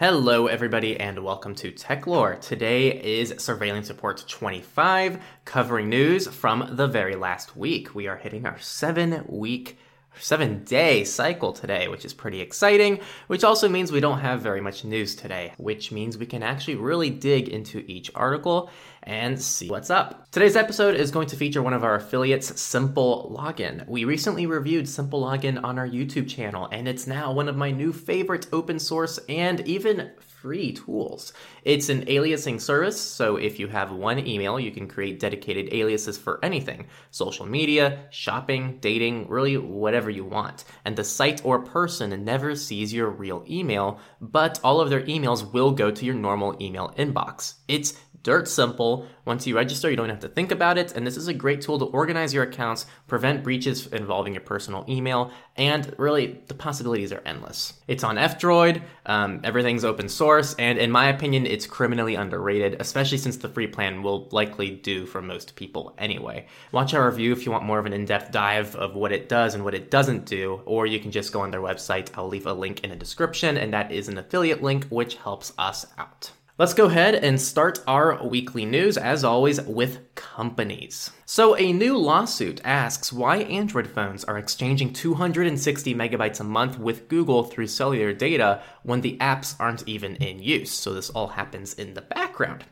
Hello, everybody, and welcome to TechLore. Today is Surveillance Report 25, covering news from the very last week. We are hitting our seven week seven day cycle today, which is pretty exciting, which also means we don't have very much news today, which means we can actually really dig into each article and see what's up. Today's episode is going to feature one of our affiliates, Simple Login. We recently reviewed Simple Login on our YouTube channel, and it's now one of my new favorite open source and even free tools. It's an aliasing service, so if you have one email, you can create dedicated aliases for anything social media, shopping, dating, really whatever you want. And the site or person never sees your real email, but all of their emails will go to your normal email inbox. It's dirt simple. Once you register, you don't have to think about it, and this is a great tool to organize your accounts, prevent breaches involving your personal email, and really, the possibilities are endless. It's on F-Droid, um, everything's open source, and in my opinion, it's criminally underrated, especially since the free plan will likely do for most people anyway. Watch our review if you want more of an in-depth dive of what it does and what it doesn't do, or you can just go on their website. I'll leave a link in the description, and that is an affiliate link, which helps us out. Let's go ahead and start our weekly news, as always, with companies. So, a new lawsuit asks why Android phones are exchanging 260 megabytes a month with Google through cellular data when the apps aren't even in use. So, this all happens in the background.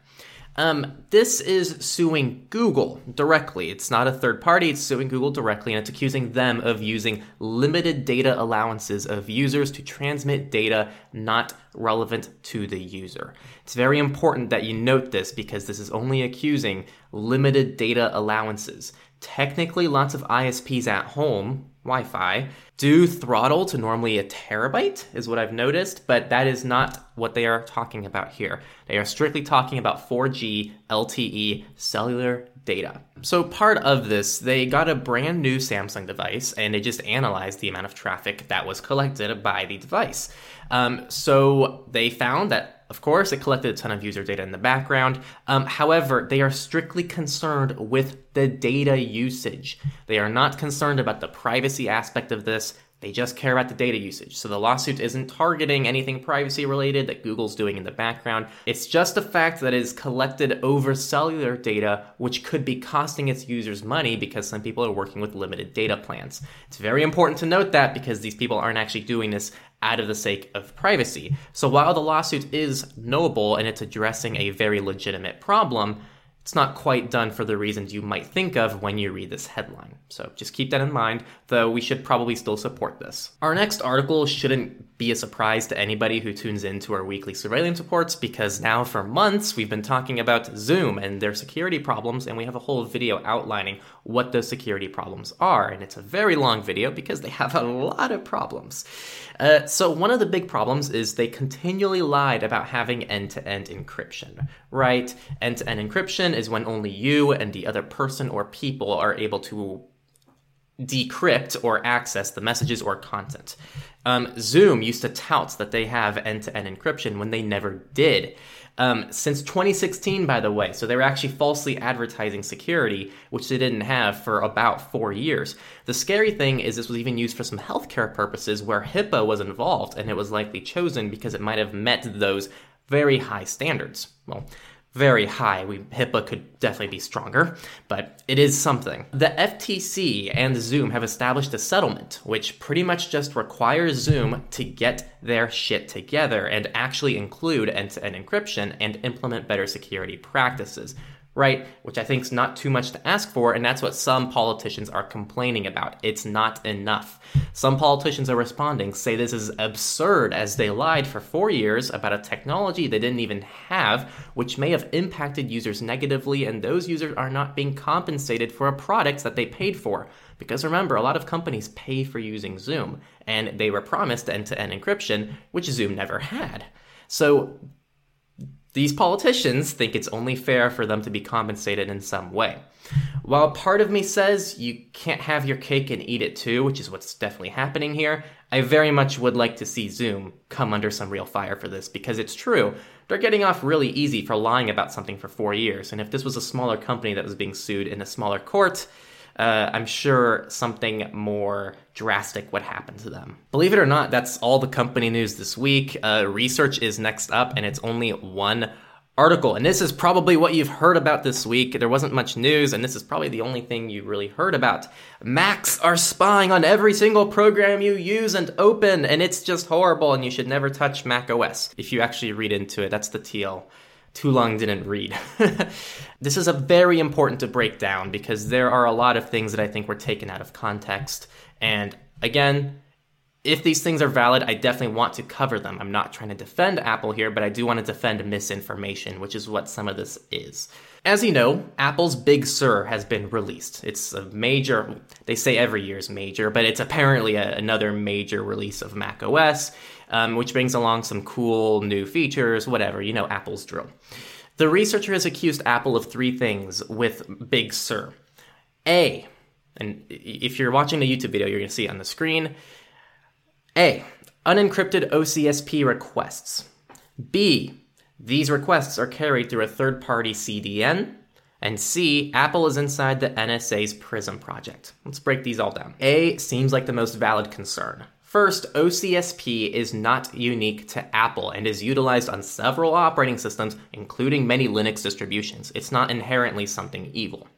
Um, this is suing Google directly. It's not a third party, it's suing Google directly, and it's accusing them of using limited data allowances of users to transmit data not relevant to the user. It's very important that you note this because this is only accusing limited data allowances. Technically, lots of ISPs at home Wi Fi do throttle to normally a terabyte, is what I've noticed, but that is not what they are talking about here. They are strictly talking about 4G LTE cellular data. So, part of this, they got a brand new Samsung device and they just analyzed the amount of traffic that was collected by the device. Um, so, they found that of course, it collected a ton of user data in the background. Um, however, they are strictly concerned with the data usage. They are not concerned about the privacy aspect of this. They just care about the data usage. So the lawsuit isn't targeting anything privacy related that Google's doing in the background. It's just a fact that it is collected over cellular data, which could be costing its users money because some people are working with limited data plans. It's very important to note that because these people aren't actually doing this out of the sake of privacy. So while the lawsuit is knowable and it's addressing a very legitimate problem, it's not quite done for the reasons you might think of when you read this headline. So just keep that in mind, though we should probably still support this. Our next article shouldn't be a surprise to anybody who tunes into our weekly surveillance reports because now for months we've been talking about Zoom and their security problems, and we have a whole video outlining what those security problems are. And it's a very long video because they have a lot of problems. Uh, so, one of the big problems is they continually lied about having end to end encryption, right? End to end encryption is when only you and the other person or people are able to decrypt or access the messages or content. Um, Zoom used to tout that they have end to end encryption when they never did. Um, since 2016, by the way, so they were actually falsely advertising security, which they didn't have for about four years. The scary thing is, this was even used for some healthcare purposes where HIPAA was involved, and it was likely chosen because it might have met those very high standards. Well, very high. We, HIPAA could definitely be stronger, but it is something. The FTC and Zoom have established a settlement, which pretty much just requires Zoom to get their shit together and actually include end to end encryption and implement better security practices right? Which I think is not too much to ask for, and that's what some politicians are complaining about. It's not enough. Some politicians are responding, say this is absurd as they lied for four years about a technology they didn't even have, which may have impacted users negatively, and those users are not being compensated for a product that they paid for. Because remember, a lot of companies pay for using Zoom, and they were promised end to end encryption, which Zoom never had. So these politicians think it's only fair for them to be compensated in some way. While part of me says you can't have your cake and eat it too, which is what's definitely happening here, I very much would like to see Zoom come under some real fire for this because it's true. They're getting off really easy for lying about something for four years, and if this was a smaller company that was being sued in a smaller court, uh, I'm sure something more drastic would happen to them. Believe it or not, that's all the company news this week. Uh, research is next up, and it's only one article. And this is probably what you've heard about this week. There wasn't much news, and this is probably the only thing you really heard about. Macs are spying on every single program you use and open, and it's just horrible, and you should never touch Mac OS. If you actually read into it, that's the TL. Too long didn't read. this is a very important to break down because there are a lot of things that I think were taken out of context. And again, if these things are valid, I definitely want to cover them. I'm not trying to defend Apple here, but I do want to defend misinformation, which is what some of this is. As you know, Apple's Big Sur has been released. It's a major, they say every year is major, but it's apparently a, another major release of Mac OS, um, which brings along some cool new features, whatever, you know, Apple's drill. The researcher has accused Apple of three things with Big Sur. A, and if you're watching the YouTube video, you're going to see it on the screen. A. Unencrypted OCSP requests. B. These requests are carried through a third party CDN. And C. Apple is inside the NSA's PRISM project. Let's break these all down. A seems like the most valid concern. First, OCSP is not unique to Apple and is utilized on several operating systems, including many Linux distributions. It's not inherently something evil.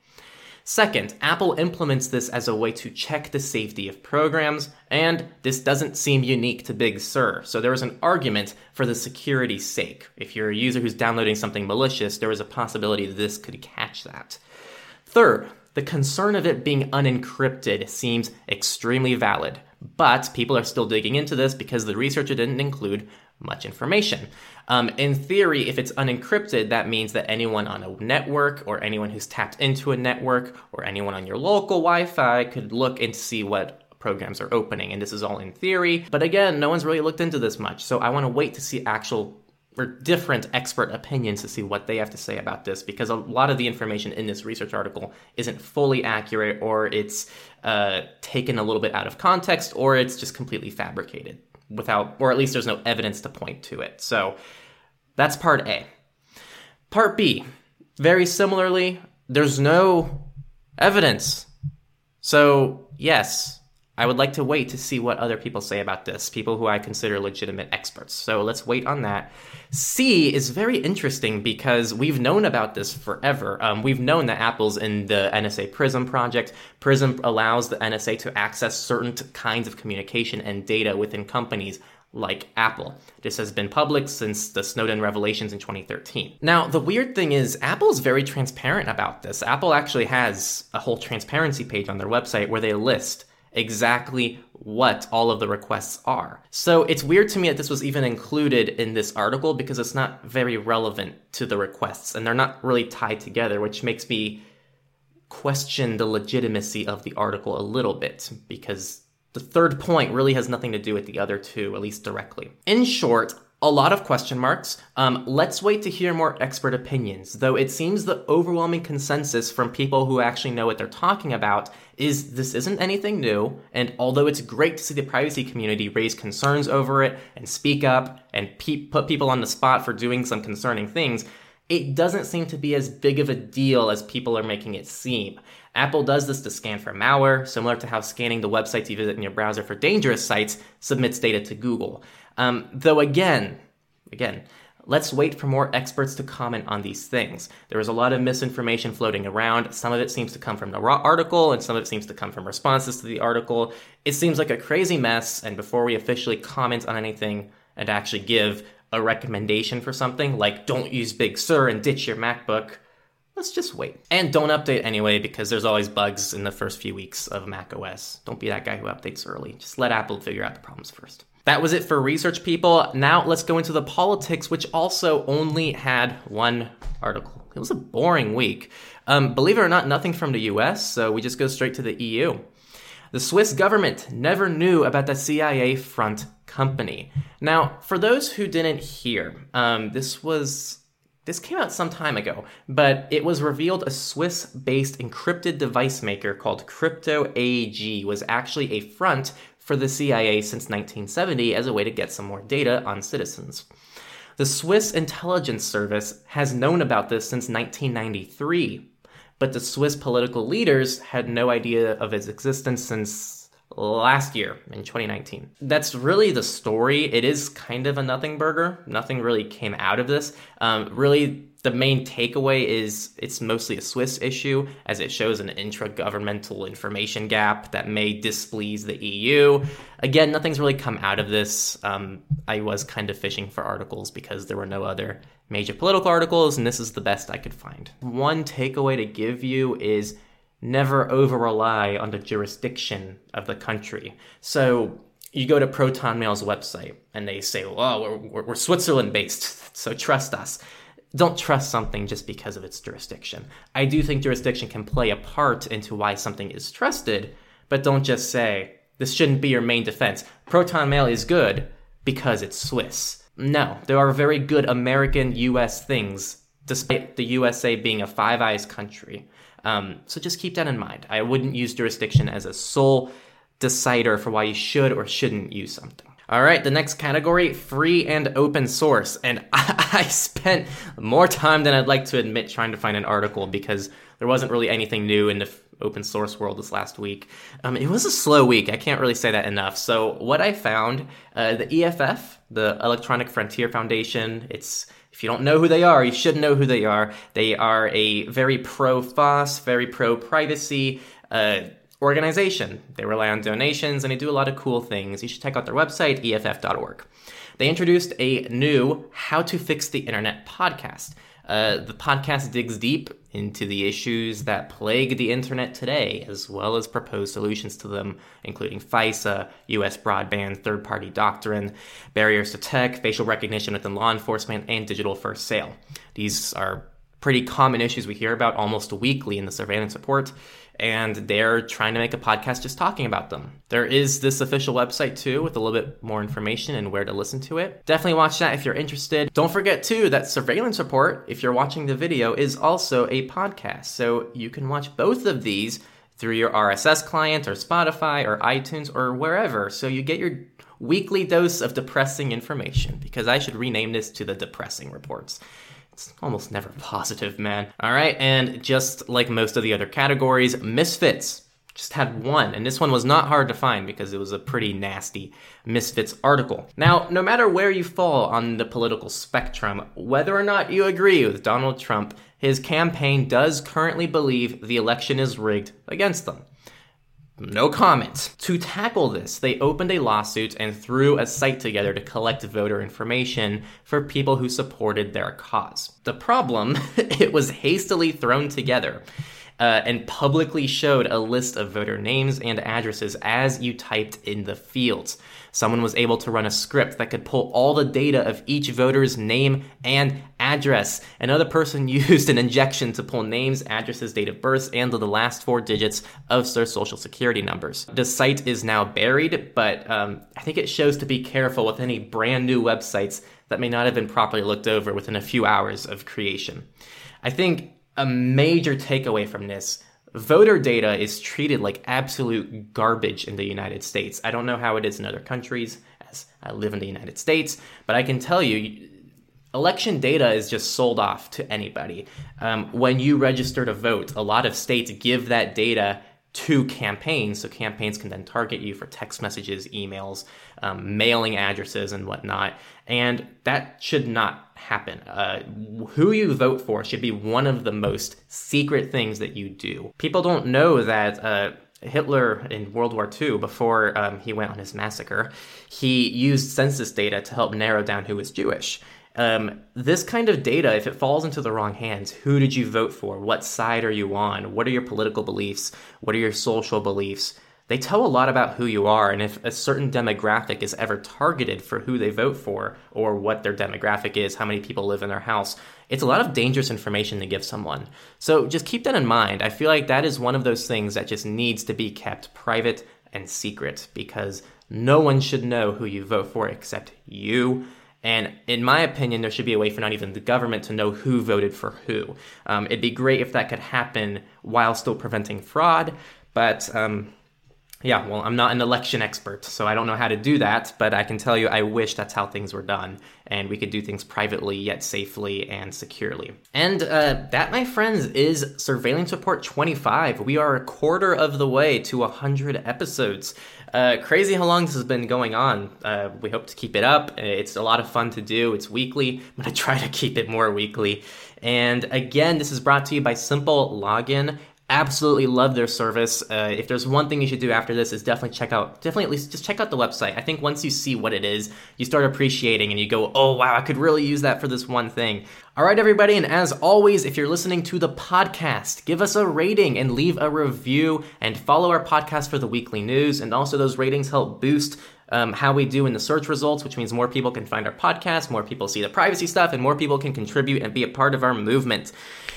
Second, Apple implements this as a way to check the safety of programs, and this doesn't seem unique to Big Sur, so there is an argument for the security's sake. If you're a user who's downloading something malicious, there is a possibility this could catch that. Third, the concern of it being unencrypted seems extremely valid, but people are still digging into this because the researcher didn't include much information. Um, in theory, if it's unencrypted, that means that anyone on a network or anyone who's tapped into a network or anyone on your local Wi Fi could look and see what programs are opening. And this is all in theory. But again, no one's really looked into this much. So I want to wait to see actual different expert opinions to see what they have to say about this because a lot of the information in this research article isn't fully accurate or it's uh, taken a little bit out of context or it's just completely fabricated without, or at least there's no evidence to point to it. So that's part A. Part B, very similarly, there's no evidence. So, yes, I would like to wait to see what other people say about this, people who I consider legitimate experts. So let's wait on that. C is very interesting because we've known about this forever. Um, we've known that Apple's in the NSA PRISM project. PRISM allows the NSA to access certain kinds of communication and data within companies like Apple. This has been public since the Snowden revelations in 2013. Now, the weird thing is, Apple's very transparent about this. Apple actually has a whole transparency page on their website where they list exactly what all of the requests are. So it's weird to me that this was even included in this article because it's not very relevant to the requests and they're not really tied together, which makes me question the legitimacy of the article a little bit because the third point really has nothing to do with the other two, at least directly. In short, a lot of question marks. Um, let's wait to hear more expert opinions, though it seems the overwhelming consensus from people who actually know what they're talking about is this isn't anything new, and although it's great to see the privacy community raise concerns over it and speak up and pe- put people on the spot for doing some concerning things, it doesn't seem to be as big of a deal as people are making it seem. Apple does this to scan for malware, similar to how scanning the websites you visit in your browser for dangerous sites submits data to Google. Um, though again, again, let's wait for more experts to comment on these things. There is a lot of misinformation floating around. Some of it seems to come from the raw article, and some of it seems to come from responses to the article. It seems like a crazy mess, and before we officially comment on anything and actually give a recommendation for something, like don't use Big Sur and ditch your MacBook, let's just wait. And don't update anyway, because there's always bugs in the first few weeks of Mac OS. Don't be that guy who updates early. Just let Apple figure out the problems first. That was it for research people. Now let's go into the politics, which also only had one article. It was a boring week. Um, believe it or not, nothing from the US, so we just go straight to the EU. The Swiss government never knew about the CIA front company. Now, for those who didn't hear, um, this was this came out some time ago, but it was revealed a Swiss based encrypted device maker called Crypto AG was actually a front for the CIA since 1970 as a way to get some more data on citizens. The Swiss intelligence service has known about this since 1993. but the Swiss political leaders had no idea of its existence since last year in 2019. That's really the story. It is kind of a nothing burger. Nothing really came out of this. Um, really, the main takeaway is it's mostly a Swiss issue, as it shows an intra-governmental information gap that may displease the EU. Again, nothing's really come out of this. Um, I was kind of fishing for articles because there were no other major political articles, and this is the best I could find. One takeaway to give you is never over rely on the jurisdiction of the country. So you go to Proton Mail's website and they say, "Oh, we're, we're, Switzerland based, so trust us." Don't trust something just because of its jurisdiction. I do think jurisdiction can play a part into why something is trusted, but don't just say this shouldn't be your main defense. Proton Mail is good because it's Swiss. No, there are very good American US things, despite the USA being a Five Eyes country. Um, so just keep that in mind. I wouldn't use jurisdiction as a sole decider for why you should or shouldn't use something. All right, the next category free and open source. And I spent more time than I'd like to admit trying to find an article because there wasn't really anything new in the open source world this last week. Um, it was a slow week. I can't really say that enough. So, what I found uh, the EFF, the Electronic Frontier Foundation, it's if you don't know who they are, you should know who they are. They are a very pro FOSS, very pro privacy uh, organization. They rely on donations and they do a lot of cool things. You should check out their website, EFF.org. They introduced a new How to Fix the Internet podcast. Uh, the podcast digs deep into the issues that plague the internet today, as well as propose solutions to them, including FISA, US broadband, third party doctrine, barriers to tech, facial recognition within law enforcement, and digital first sale. These are pretty common issues we hear about almost weekly in the surveillance report and they're trying to make a podcast just talking about them. There is this official website too with a little bit more information and where to listen to it. Definitely watch that if you're interested. Don't forget too that Surveillance Report, if you're watching the video, is also a podcast. So you can watch both of these through your RSS client or Spotify or iTunes or wherever. So you get your weekly dose of depressing information because I should rename this to the depressing reports. It's almost never positive, man. All right, and just like most of the other categories, Misfits just had one, and this one was not hard to find because it was a pretty nasty Misfits article. Now, no matter where you fall on the political spectrum, whether or not you agree with Donald Trump, his campaign does currently believe the election is rigged against them. No comment. To tackle this, they opened a lawsuit and threw a site together to collect voter information for people who supported their cause. The problem, it was hastily thrown together. Uh, and publicly showed a list of voter names and addresses as you typed in the fields. Someone was able to run a script that could pull all the data of each voter's name and address. Another person used an injection to pull names, addresses, date of birth, and the last four digits of their social security numbers. The site is now buried, but um, I think it shows to be careful with any brand new websites that may not have been properly looked over within a few hours of creation. I think a major takeaway from this voter data is treated like absolute garbage in the United States. I don't know how it is in other countries, as I live in the United States, but I can tell you, election data is just sold off to anybody. Um, when you register to vote, a lot of states give that data to campaigns, so campaigns can then target you for text messages, emails, um, mailing addresses, and whatnot. And that should not happen. Uh, who you vote for should be one of the most secret things that you do. People don't know that. Uh, Hitler in World War II, before um, he went on his massacre, he used census data to help narrow down who was Jewish. Um, this kind of data, if it falls into the wrong hands, who did you vote for? What side are you on? What are your political beliefs? What are your social beliefs? They tell a lot about who you are, and if a certain demographic is ever targeted for who they vote for, or what their demographic is, how many people live in their house, it's a lot of dangerous information to give someone. So just keep that in mind. I feel like that is one of those things that just needs to be kept private and secret because no one should know who you vote for except you and in my opinion, there should be a way for not even the government to know who voted for who. Um, it'd be great if that could happen while still preventing fraud, but um, Yeah, well, I'm not an election expert, so I don't know how to do that, but I can tell you I wish that's how things were done, and we could do things privately yet safely and securely. And uh, that, my friends, is Surveillance Report 25. We are a quarter of the way to 100 episodes. Uh, crazy how long this has been going on. Uh, we hope to keep it up. It's a lot of fun to do. It's weekly. I'm going to try to keep it more weekly. And again, this is brought to you by Simple Login absolutely love their service. Uh, if there's one thing you should do after this, is definitely check out, definitely at least just check out the website. I think once you see what it is, you start appreciating and you go, oh wow, I could really use that for this one thing. All right, everybody, and as always, if you're listening to the podcast, give us a rating and leave a review and follow our podcast for the weekly news. And also, those ratings help boost um, how we do in the search results, which means more people can find our podcast, more people see the privacy stuff, and more people can contribute and be a part of our movement.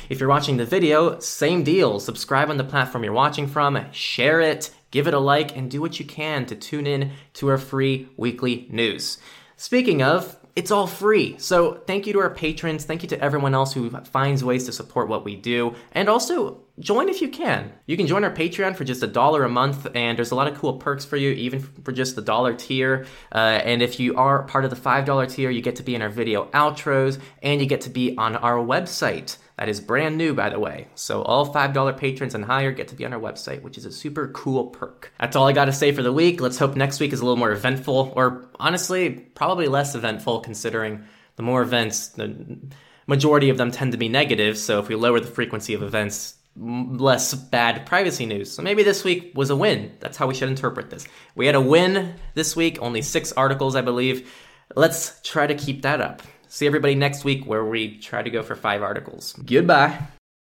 If you're watching the video, same deal. Subscribe on the platform you're watching from, share it, give it a like, and do what you can to tune in to our free weekly news. Speaking of, it's all free. So thank you to our patrons. Thank you to everyone else who finds ways to support what we do. And also, join if you can. You can join our Patreon for just a dollar a month, and there's a lot of cool perks for you, even for just the dollar tier. Uh, and if you are part of the $5 tier, you get to be in our video outros, and you get to be on our website. That is brand new, by the way. So all $5 patrons and higher get to be on our website, which is a super cool perk. That's all I got to say for the week. Let's hope next week is a little more eventful, or honestly, probably less eventful considering the more events, the majority of them tend to be negative. So if we lower the frequency of events, less bad privacy news. So maybe this week was a win. That's how we should interpret this. We had a win this week, only six articles, I believe. Let's try to keep that up. See everybody next week where we try to go for five articles. Goodbye.